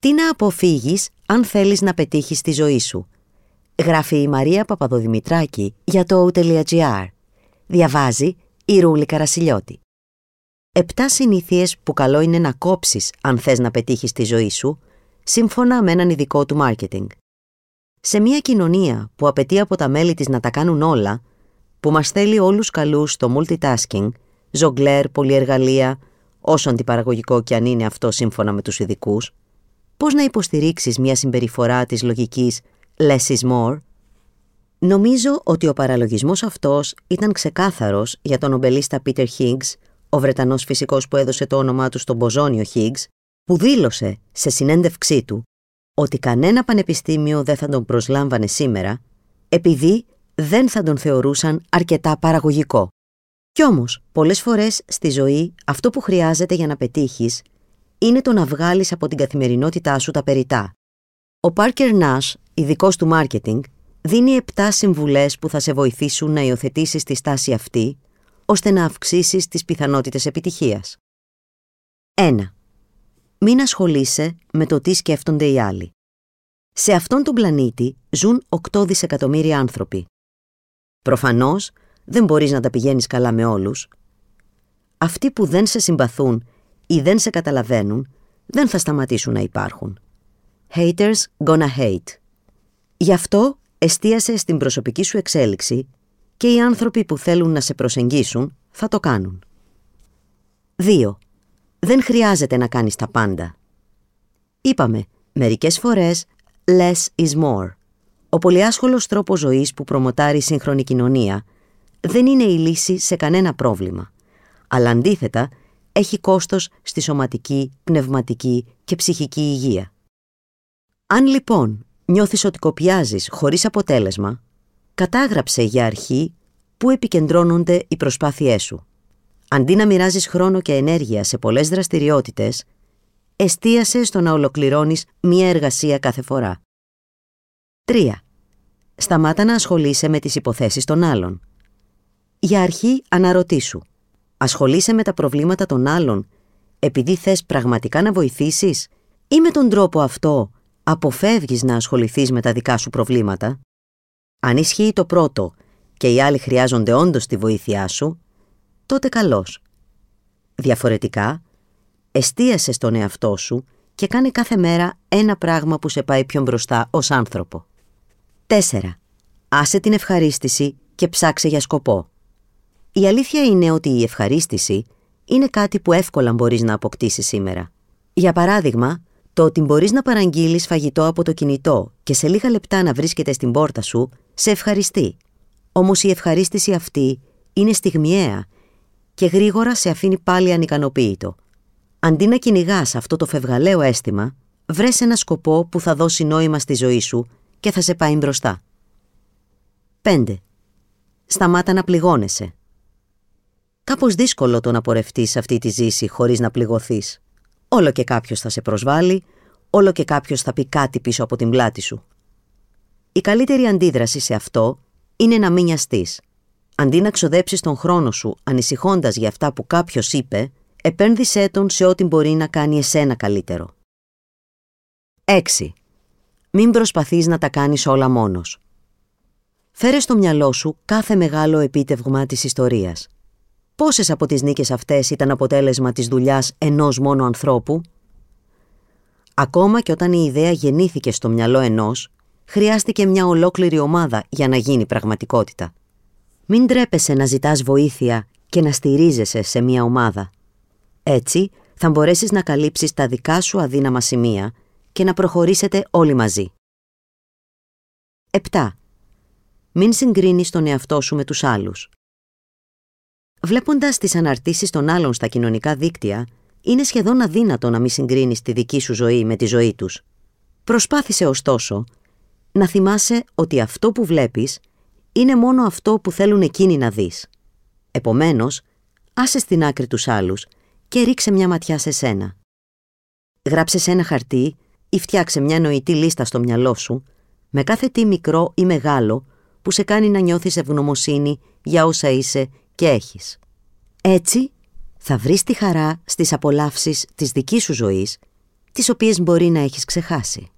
Τι να αποφύγεις αν θέλεις να πετύχεις τη ζωή σου. Γράφει η Μαρία Παπαδοδημητράκη για το O.gr. Διαβάζει η Ρούλη Καρασιλιώτη. Επτά συνήθειες που καλό είναι να κόψεις αν θες να πετύχεις τη ζωή σου, σύμφωνα με έναν ειδικό του μάρκετινγκ. Σε μια κοινωνία που απαιτεί από τα μέλη της να τα κάνουν όλα, που μας θέλει όλους καλούς στο multitasking, ζογκλέρ, πολυεργαλεία, όσο αντιπαραγωγικό και αν είναι αυτό σύμφωνα με τους ειδικούς, πώς να υποστηρίξεις μια συμπεριφορά της λογικής less is more. Νομίζω ότι ο παραλογισμός αυτός ήταν ξεκάθαρος για τον ομπελίστα Peter Higgs, ο Βρετανός φυσικός που έδωσε το όνομά του στον Μποζόνιο Higgs, που δήλωσε σε συνέντευξή του ότι κανένα πανεπιστήμιο δεν θα τον προσλάμβανε σήμερα, επειδή δεν θα τον θεωρούσαν αρκετά παραγωγικό. Κι όμως, πολλές φορές στη ζωή αυτό που χρειάζεται για να πετύχεις είναι το να βγάλεις από την καθημερινότητά σου τα περιτά. Ο Πάρκερ Nash, ειδικός του μάρκετινγκ, δίνει 7 συμβουλές που θα σε βοηθήσουν να υιοθετήσεις τη στάση αυτή, ώστε να αυξήσεις τις πιθανότητες επιτυχίας. 1. Μην ασχολείσαι με το τι σκέφτονται οι άλλοι. Σε αυτόν τον πλανήτη ζουν 8 δισεκατομμύρια άνθρωποι. Προφανώς, δεν μπορείς να τα πηγαίνεις καλά με όλους. Αυτοί που δεν σε συμπαθούν ή δεν σε καταλαβαίνουν, δεν θα σταματήσουν να υπάρχουν. Haters gonna hate. Γι' αυτό εστίασε στην προσωπική σου εξέλιξη και οι άνθρωποι που θέλουν να σε προσεγγίσουν θα το κάνουν. 2. Δεν χρειάζεται να κάνεις τα πάντα. Είπαμε, μερικές φορές less is more. Ο πολυάσχολος τρόπος ζωής που προμοτάρει η σύγχρονη κοινωνία δεν είναι η λύση σε κανένα πρόβλημα, αλλά αντίθετα έχει κόστος στη σωματική, πνευματική και ψυχική υγεία. Αν λοιπόν νιώθεις ότι κοπιάζεις χωρίς αποτέλεσμα, κατάγραψε για αρχή πού επικεντρώνονται οι προσπάθειές σου. Αντί να μοιράζεις χρόνο και ενέργεια σε πολλές δραστηριότητες, εστίασε στο να ολοκληρώνεις μία εργασία κάθε φορά. 3. Σταμάτα να ασχολείσαι με τις υποθέσεις των άλλων. Για αρχή αναρωτήσου. Ασχολείσαι με τα προβλήματα των άλλων επειδή θες πραγματικά να βοηθήσεις ή με τον τρόπο αυτό αποφεύγεις να ασχοληθείς με τα δικά σου προβλήματα; Αν ισχύει το πρώτο και οι άλλοι χρειάζονται όντως τη βοήθειά σου, τότε καλώς. Διαφορετικά, εστίασε στον εαυτό σου και κάνε κάθε μέρα ένα πράγμα που σε πάει πιο μπροστά ως άνθρωπο. 4. Άσε την ευχαρίστηση και ψάξε για σκοπό. Η αλήθεια είναι ότι η ευχαρίστηση είναι κάτι που εύκολα μπορείς να αποκτήσεις σήμερα. Για παράδειγμα, το ότι μπορείς να παραγγείλεις φαγητό από το κινητό και σε λίγα λεπτά να βρίσκεται στην πόρτα σου, σε ευχαριστεί. Όμως η ευχαρίστηση αυτή είναι στιγμιαία και γρήγορα σε αφήνει πάλι ανικανοποίητο. Αντί να κυνηγάς αυτό το φευγαλαίο αίσθημα, βρες ένα σκοπό που θα δώσει νόημα στη ζωή σου και θα σε πάει μπροστά. 5. Σταμάτα να πληγώνεσαι. Κάπως δύσκολο το να πορευτείς αυτή τη ζήση χωρίς να πληγωθείς. Όλο και κάποιος θα σε προσβάλλει, όλο και κάποιος θα πει κάτι πίσω από την πλάτη σου. Η καλύτερη αντίδραση σε αυτό είναι να μην νοιαστείς. Αντί να ξοδέψεις τον χρόνο σου ανησυχώντας για αυτά που κάποιος είπε, επένδυσέ τον σε ό,τι μπορεί να κάνει εσένα καλύτερο. 6. Μην προσπαθείς να τα κάνεις όλα μόνος. Φέρε στο μυαλό σου κάθε μεγάλο επίτευγμα της ιστορίας. Πόσες από τις νίκες αυτές ήταν αποτέλεσμα της δουλειάς ενός μόνο ανθρώπου; Ακόμα και όταν η ιδέα γεννήθηκε στο μυαλό ενός, χρειάστηκε μια ολόκληρη ομάδα για να γίνει πραγματικότητα. Μην τρέπεσαι να ζητάς βοήθεια και να στηρίζεσαι σε μια ομάδα. Έτσι θα μπορέσεις να καλύψεις τα δικά σου αδύναμα σημεία και να προχωρήσετε όλοι μαζί. 7. Μην συγκρίνεις τον εαυτό σου με τους άλλους. Βλέποντας τις αναρτήσεις των άλλων στα κοινωνικά δίκτυα, είναι σχεδόν αδύνατο να μην συγκρίνεις τη δική σου ζωή με τη ζωή τους. Προσπάθησε ωστόσο να θυμάσαι ότι αυτό που βλέπεις είναι μόνο αυτό που θέλουν εκείνοι να δεις. Επομένως, άσε στην άκρη τους άλλους και ρίξε μια ματιά σε σένα. Γράψε σε ένα χαρτί ή φτιάξε μια νοητή λίστα στο μυαλό σου με κάθε τι μικρό ή μεγάλο που σε κάνει να νιώθεις ευγνωμοσύνη για όσα είσαι και έχεις. Έτσι θα βρεις τη χαρά στις απολαύσεις της δικής σου ζωής, τις οποίες μπορεί να έχεις ξεχάσει.